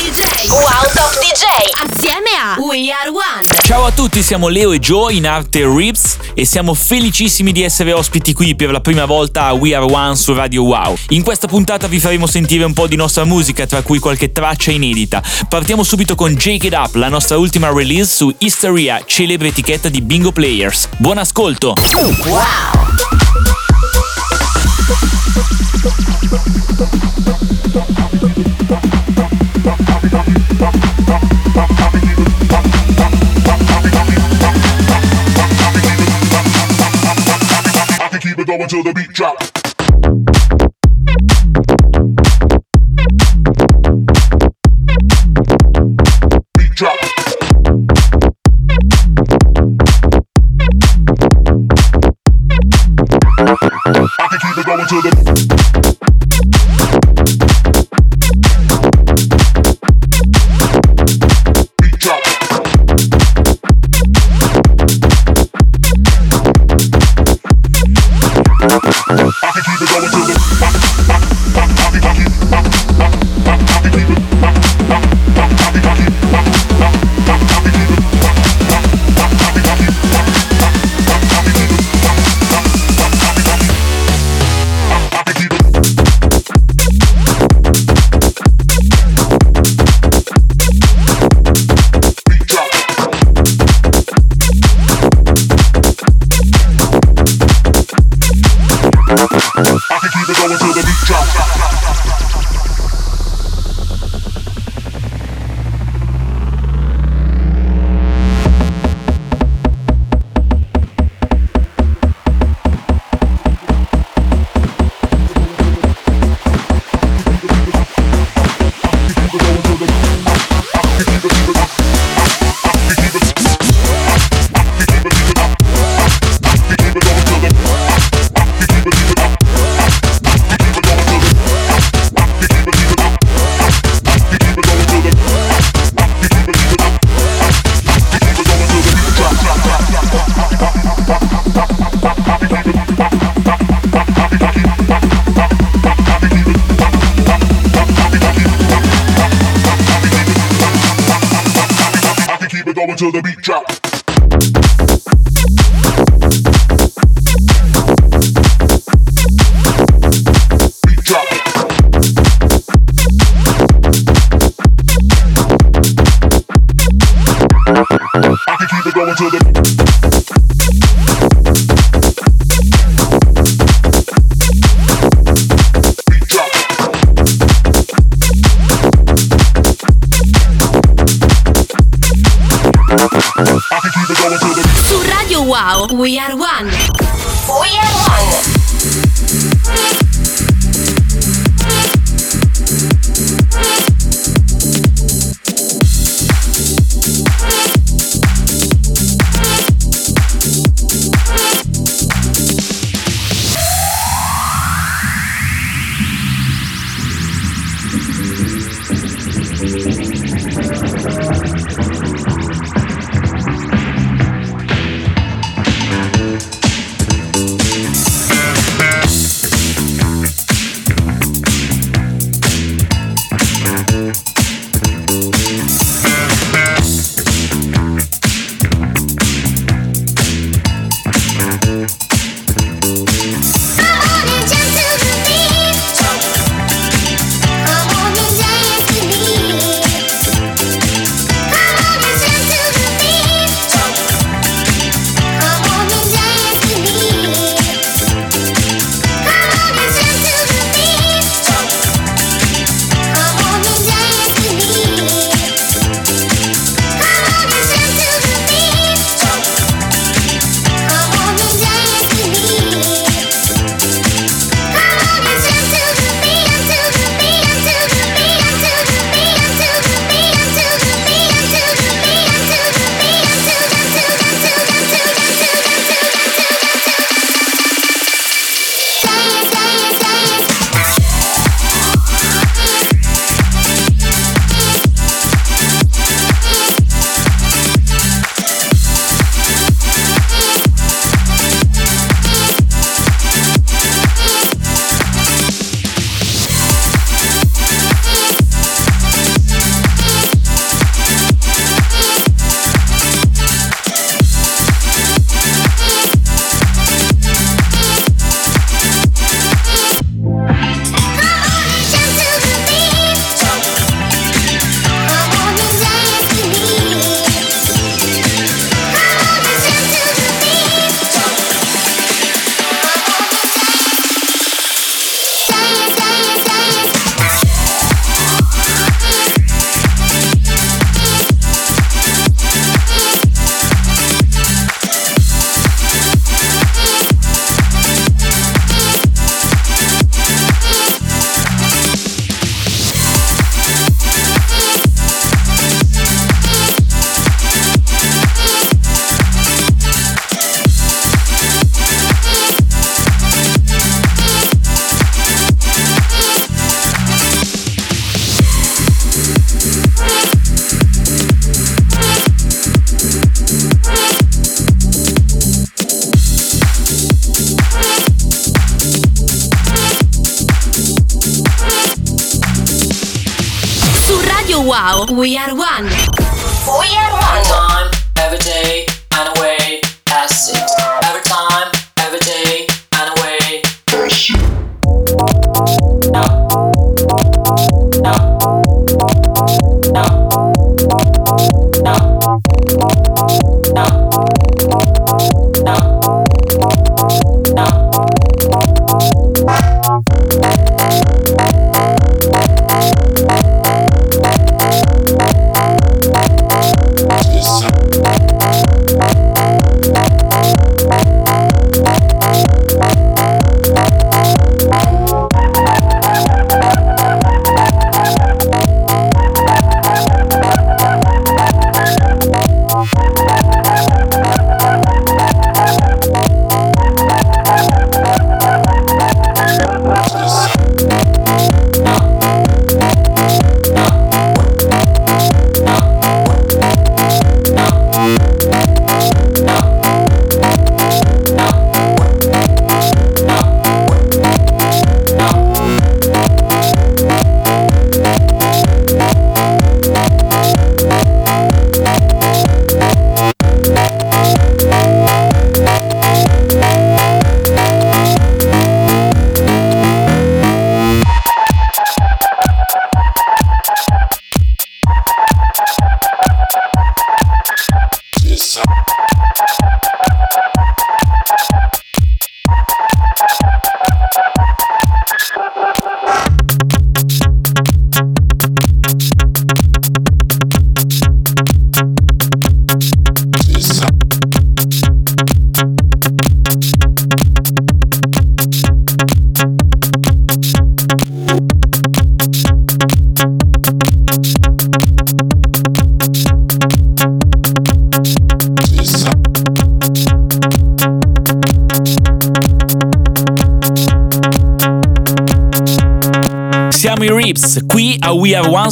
DJ. Wow Top DJ. Assieme a We Are One. Ciao a tutti, siamo Leo e Joe in arte Rips e siamo felicissimi di essere ospiti qui per la prima volta a We Are One su Radio Wow. In questa puntata vi faremo sentire un po' di nostra musica, tra cui qualche traccia inedita. Partiamo subito con Jake It Up, la nostra ultima release su Hysteria, celebre etichetta di Bingo Players. Buon ascolto! Wow! I can keep it going till the I can keep it going till the We Are One. We Are One. Radio Wow, we are one. We are Every one. time, every day, and away, acid. Every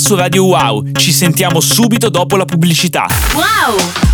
su Radio Wow. Ci sentiamo subito dopo la pubblicità. Wow.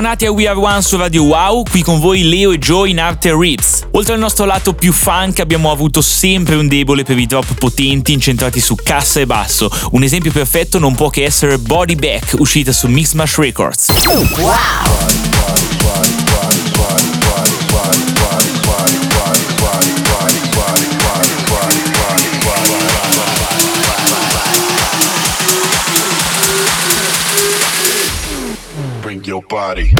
Bentornati a We Are One su Radio Wow, qui con voi Leo e Joe in arte Reads. Oltre al nostro lato più funk abbiamo avuto sempre un debole per i drop potenti incentrati su cassa e basso. Un esempio perfetto non può che essere Body Back, uscita su Mixmash Records. Wow! body.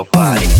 your body.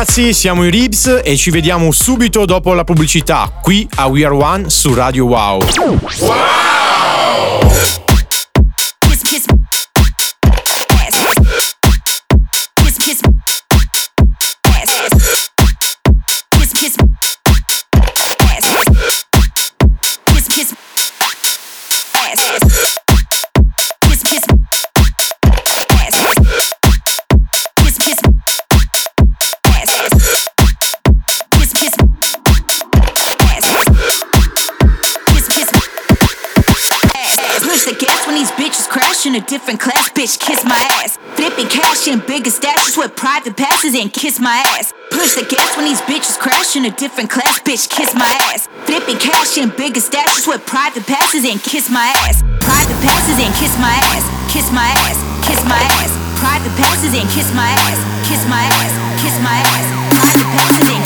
ragazzi, siamo i Ribs e ci vediamo subito dopo la pubblicità qui a We Are One su Radio Wow. wow! Bitches crash in a different class, bitch, kiss my ass. Flipping cash in bigger stashes with private passes and kiss my ass. Push the gas when these bitches crash in a different class, bitch, kiss my ass. Flipping cash in bigger stashes with private passes and kiss my ass. Private passes and kiss my ass, kiss my ass, kiss my ass. Private passes and kiss my ass, kiss my ass, kiss my ass. Private passes and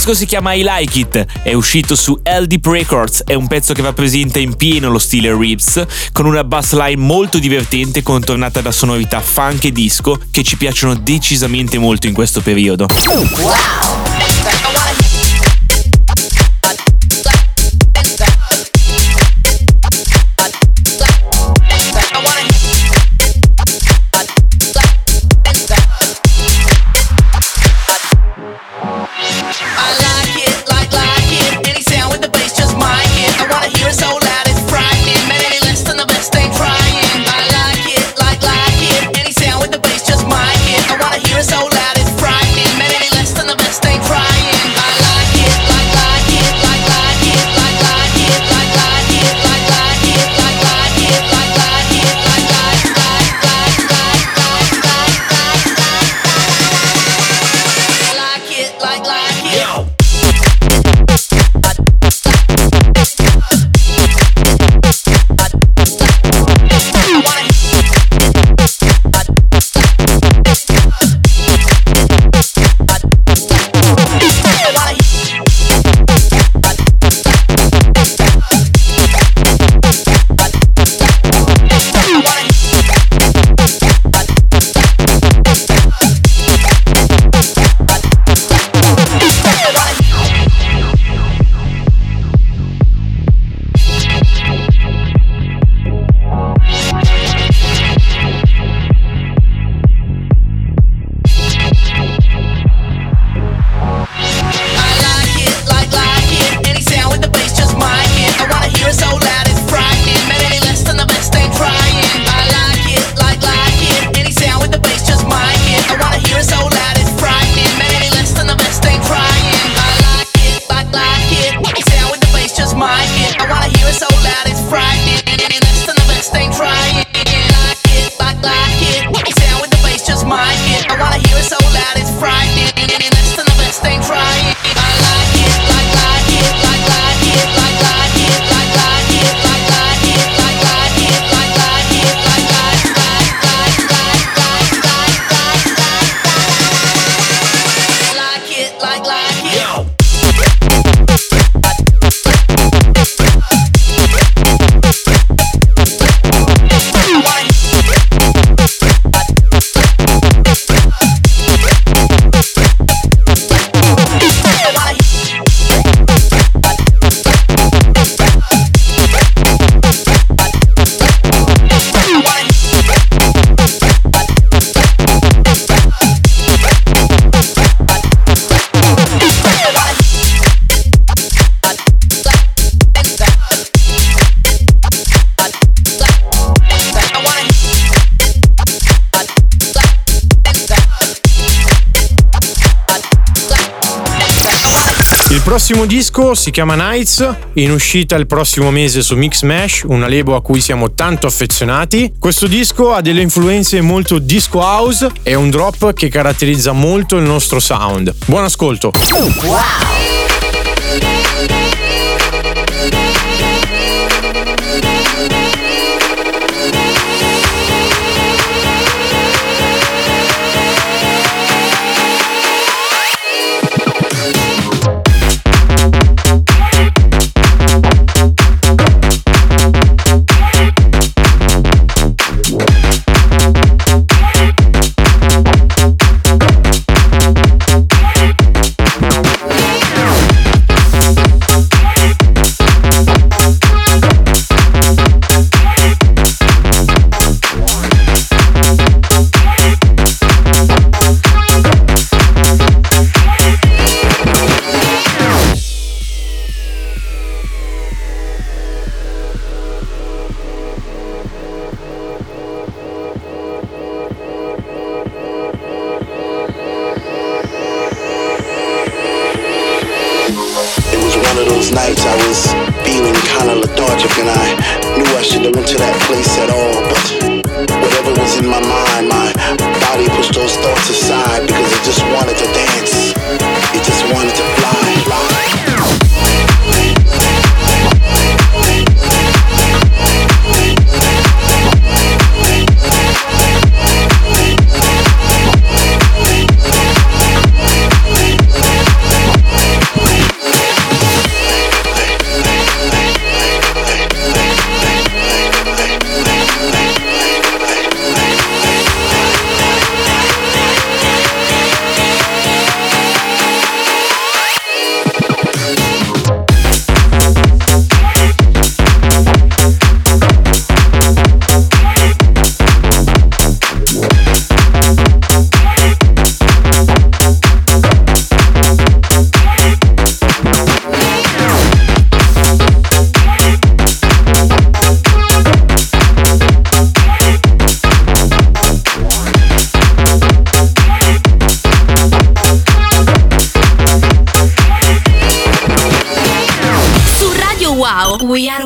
disco si chiama I Like It, è uscito su L Deep Records, è un pezzo che va presente in pieno lo stile Rips, con una bass line molto divertente contornata da sonorità funk e disco che ci piacciono decisamente molto in questo periodo. Wow! Prossimo disco si chiama Nights, in uscita il prossimo mese su Mix Mash, una label a cui siamo tanto affezionati. Questo disco ha delle influenze molto disco house e un drop che caratterizza molto il nostro sound. Buon ascolto! It We Are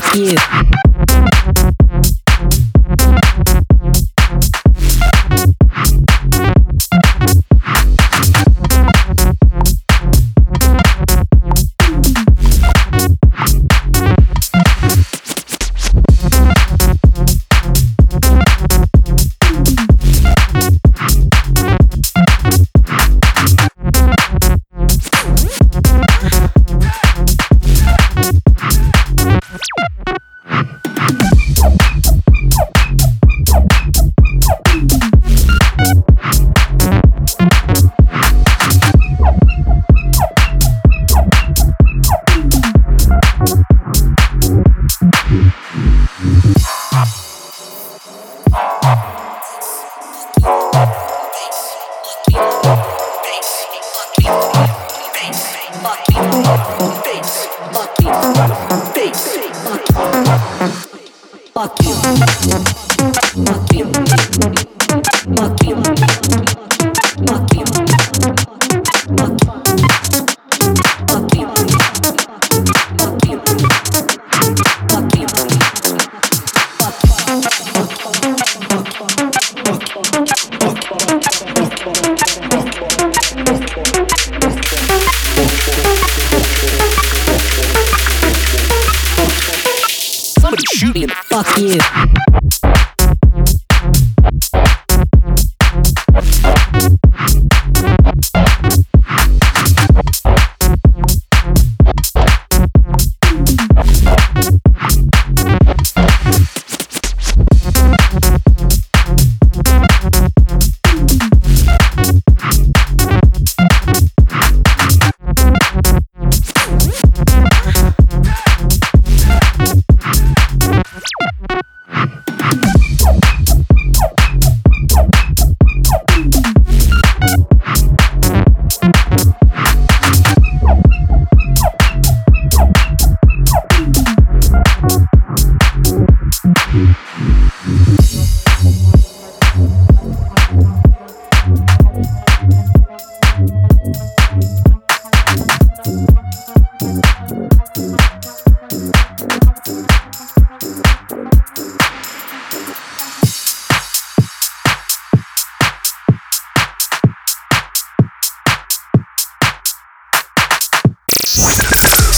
fuck you.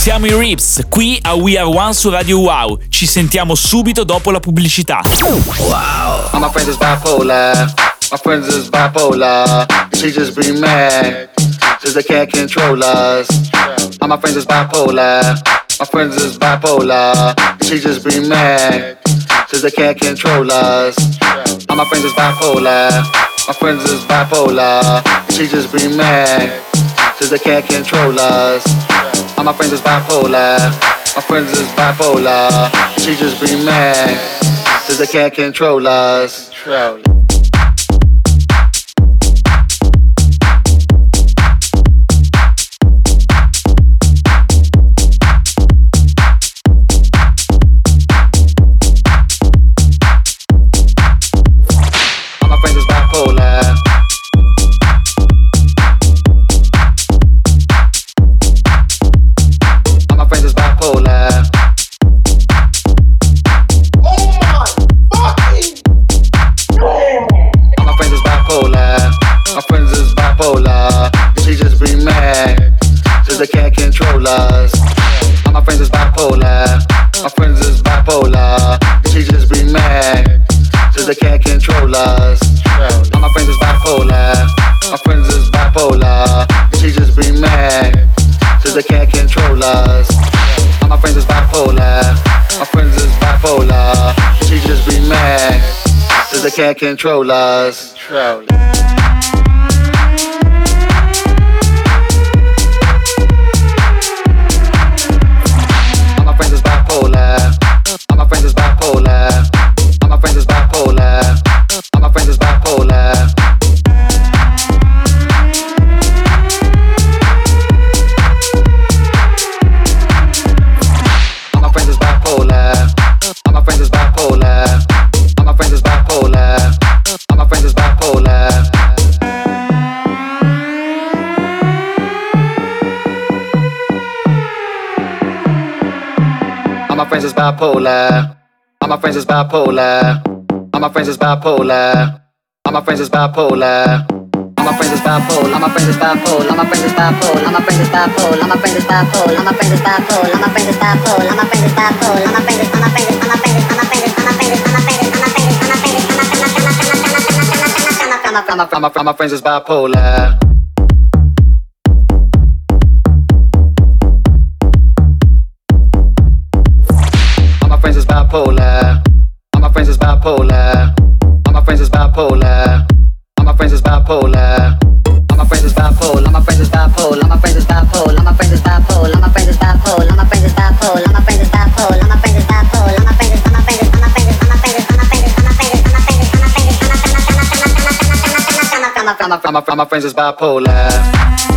Siamo i Rips, qui a We Are One su Radio Wow. Ci sentiamo subito dopo la pubblicità. All my friends is bipolar. My friends is bipolar. She just be mad. Cause they can't control us. My friends is bipolar. My friends is bipolar. She just be mad. Cause they can't control us. My friends is bipolar. My friends is bipolar. She just be mad. Cause they can't control us. My friends is bipolar. My friends is bipolar. She just be mad. Cause they can't control us. All they can't control us. All my friends is bipolar. My friends is bipolar. She just be mad. Cause they can't control us. All my friends is bipolar. My friends is bipolar. She just be mad. Cause they can't control us. All my friends is bipolar. My friends is bipolar. She just be mad. Cause they can't control us. All bipolar. All my friends is bipolar. All my friends is bipolar. All my friends is bipolar. my friends is bipolar. All my friends is bipolar. All my friends is bipolar. All my friends is bipolar. All my friends is bipolar. All my friends is bipolar. All my friends is bipolar. All my friends is bipolar. All my friends is bipolar. All my friends is bipolar. All my friends is bipolar. All my friends is bipolar. All my friends is bipolar. All my friends is bipolar. All my friends is bipolar. friends is bipolar. All my friends is bipolar. All my friends is bipolar. All my friends is bipolar. All my friends is bipolar. All my friends is bipolar. All my friends is bipolar. All my friends is bipolar. All my friends is bipolar. All my friends is bipolar. All my friends is bipolar. All my friends is bipolar. All my friends is bipolar. All my friends is bipolar.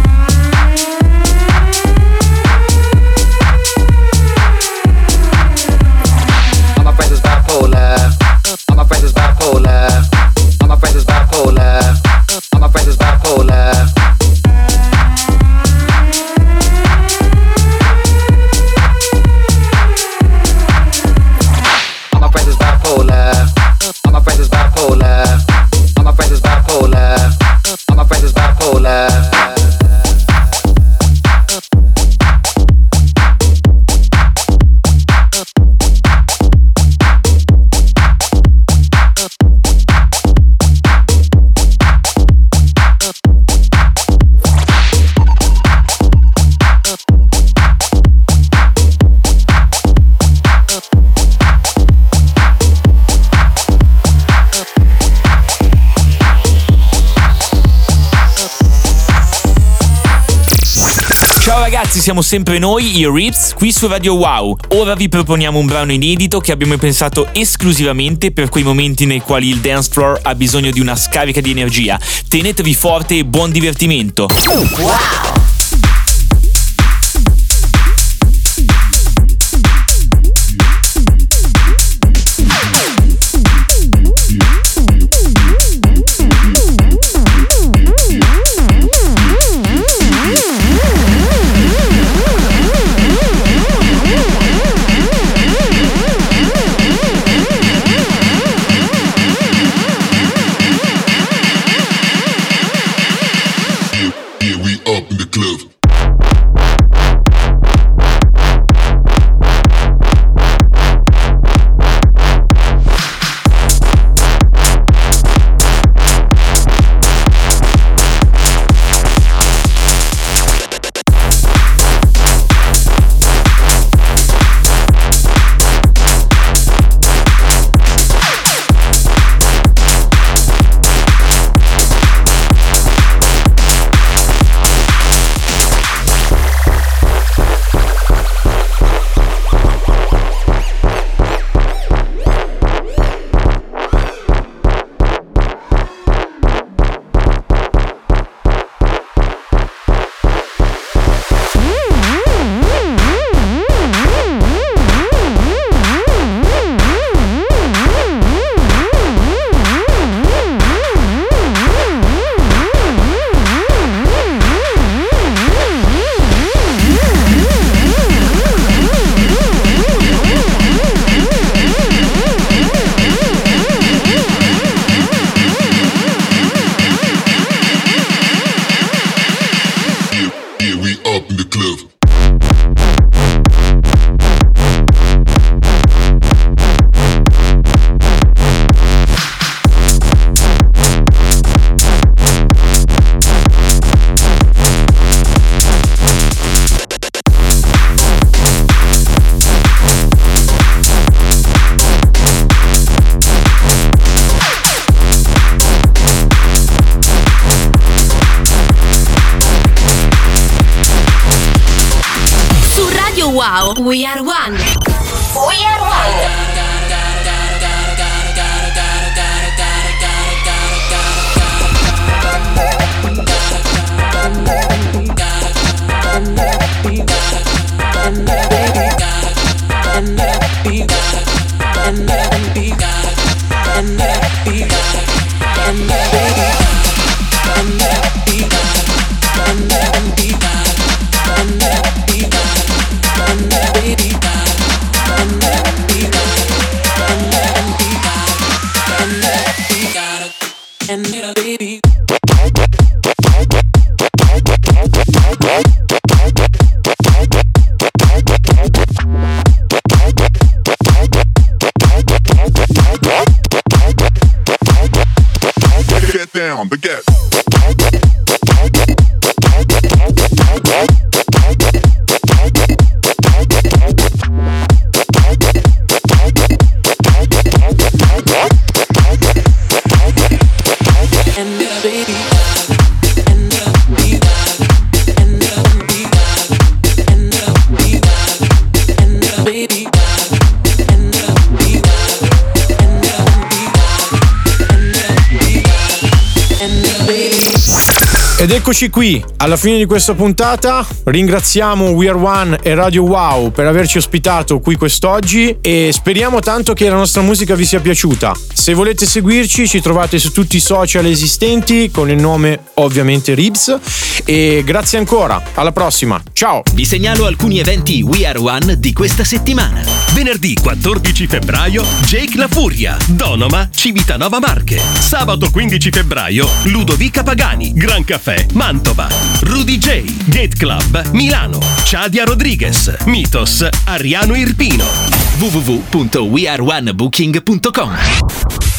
Siamo sempre noi, i Rips, qui su Radio Wow. Ora vi proponiamo un brano inedito che abbiamo pensato esclusivamente per quei momenti nei quali il dance floor ha bisogno di una scarica di energia. Tenetevi forte e buon divertimento. Yeah, We are and need a baby. Get. Eccoci qui, alla fine di questa puntata. Ringraziamo We Are One e Radio Wow per averci ospitato qui quest'oggi e speriamo tanto che la nostra musica vi sia piaciuta. Se volete seguirci ci trovate su tutti i social esistenti con il nome ovviamente Ribs e grazie ancora, alla prossima, ciao! Vi segnalo alcuni eventi We Are One di questa settimana. Venerdì 14 febbraio Jake La Furia, Donoma, Civitanova Marche. Sabato 15 febbraio Ludovica Pagani, Gran Caffè, Mantova. Rudy J, Gate Club, Milano. Chadia Rodriguez, Mitos, Ariano Irpino. www.weareonebooking.com